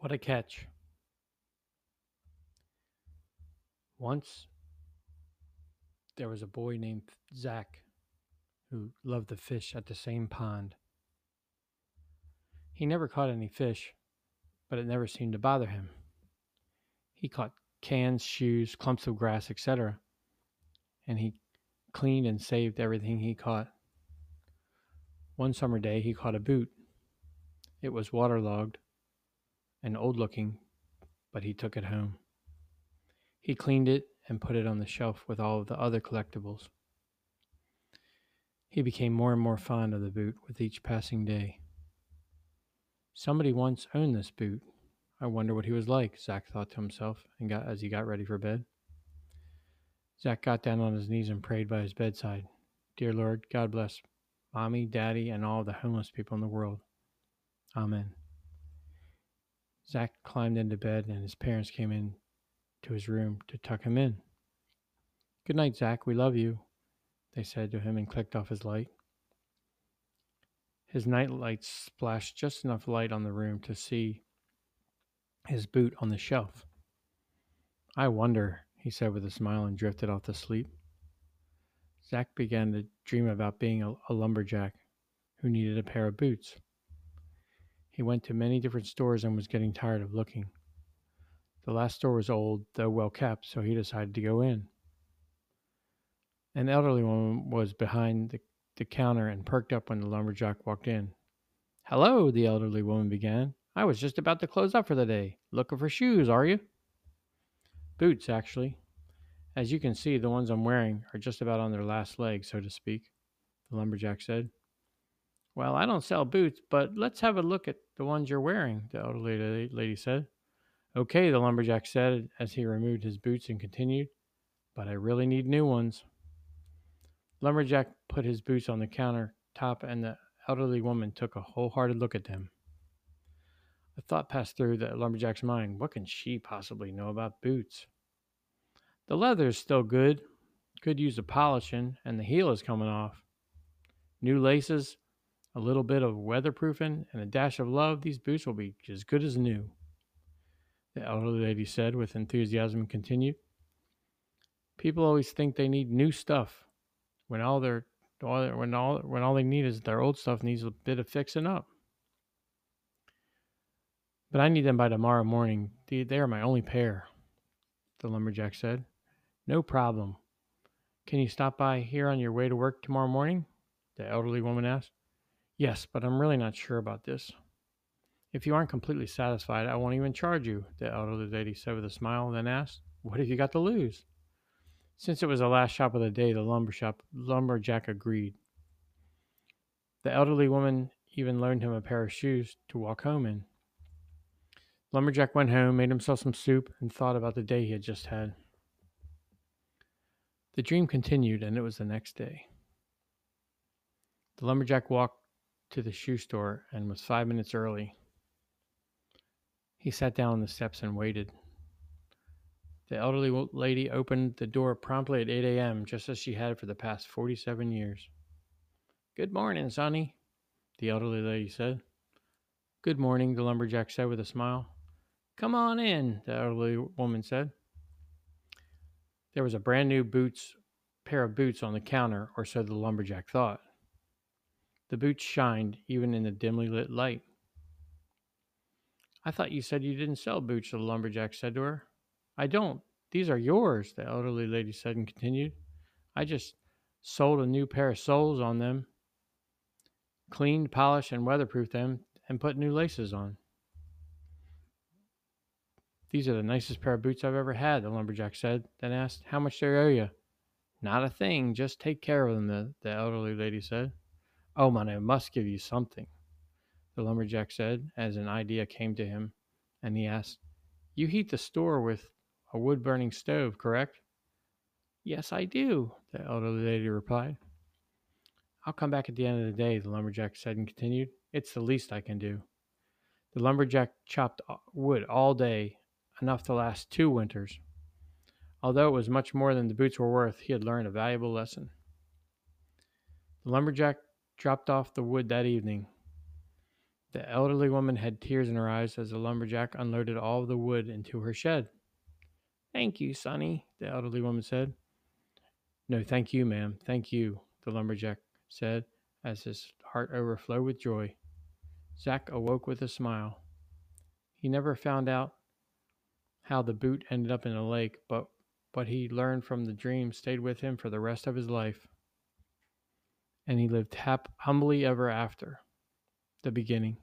What a catch. Once there was a boy named Zach who loved to fish at the same pond. He never caught any fish, but it never seemed to bother him. He caught cans, shoes, clumps of grass, etc., and he cleaned and saved everything he caught. One summer day, he caught a boot. It was waterlogged and old looking, but he took it home. He cleaned it and put it on the shelf with all of the other collectibles. He became more and more fond of the boot with each passing day. Somebody once owned this boot. I wonder what he was like, Zach thought to himself and got as he got ready for bed. Zach got down on his knees and prayed by his bedside. Dear Lord, God bless Mommy, Daddy, and all the homeless people in the world. Amen. Zach climbed into bed and his parents came in to his room to tuck him in. Good night, Zach. We love you, they said to him and clicked off his light. His night light splashed just enough light on the room to see his boot on the shelf. I wonder, he said with a smile and drifted off to sleep. Zach began to dream about being a, a lumberjack who needed a pair of boots. He went to many different stores and was getting tired of looking. The last store was old, though well kept, so he decided to go in. An elderly woman was behind the, the counter and perked up when the lumberjack walked in. Hello, the elderly woman began. I was just about to close up for the day. Looking for shoes, are you? Boots, actually. As you can see, the ones I'm wearing are just about on their last leg, so to speak, the lumberjack said. Well, I don't sell boots, but let's have a look at the ones you're wearing, the elderly lady said. Okay, the lumberjack said as he removed his boots and continued, but I really need new ones. Lumberjack put his boots on the counter top, and the elderly woman took a wholehearted look at them. A thought passed through the lumberjack's mind. What can she possibly know about boots? The leather is still good, could use a polishing, and the heel is coming off. New laces, a little bit of weatherproofing, and a dash of love, these boots will be as good as new. The elderly lady said with enthusiasm and continued. People always think they need new stuff when all their when all when all they need is their old stuff needs a bit of fixing up. But I need them by tomorrow morning. They, they are my only pair, the lumberjack said. No problem. Can you stop by here on your way to work tomorrow morning? The elderly woman asked. Yes, but I'm really not sure about this. If you aren't completely satisfied, I won't even charge you, the elderly lady said with a smile, then asked, What have you got to lose? Since it was the last shop of the day, the lumber shop lumberjack agreed. The elderly woman even loaned him a pair of shoes to walk home in. Lumberjack went home, made himself some soup, and thought about the day he had just had. The dream continued, and it was the next day. The lumberjack walked to the shoe store and was five minutes early. He sat down on the steps and waited. The elderly lady opened the door promptly at 8 a.m., just as she had for the past 47 years. Good morning, Sonny, the elderly lady said. Good morning, the lumberjack said with a smile. Come on in, the elderly woman said. There was a brand new boots pair of boots on the counter, or so the lumberjack thought. The boots shined even in the dimly lit light. I thought you said you didn't sell boots, the lumberjack said to her. I don't. These are yours, the elderly lady said and continued. I just sold a new pair of soles on them, cleaned, polished, and weatherproofed them, and put new laces on. These are the nicest pair of boots I've ever had, the lumberjack said, then asked, How much do I owe you? Not a thing, just take care of them, the, the elderly lady said. Oh, man, I must give you something, the lumberjack said as an idea came to him, and he asked, You heat the store with a wood burning stove, correct? Yes, I do, the elderly lady replied. I'll come back at the end of the day, the lumberjack said and continued. It's the least I can do. The lumberjack chopped wood all day enough to last two winters. Although it was much more than the boots were worth, he had learned a valuable lesson. The lumberjack dropped off the wood that evening. The elderly woman had tears in her eyes as the lumberjack unloaded all the wood into her shed. Thank you, Sonny, the elderly woman said. No, thank you, ma'am. Thank you, the lumberjack said as his heart overflowed with joy. Zach awoke with a smile. He never found out how the boot ended up in the lake, but what he learned from the dream stayed with him for the rest of his life. And he lived hap- humbly ever after. The beginning.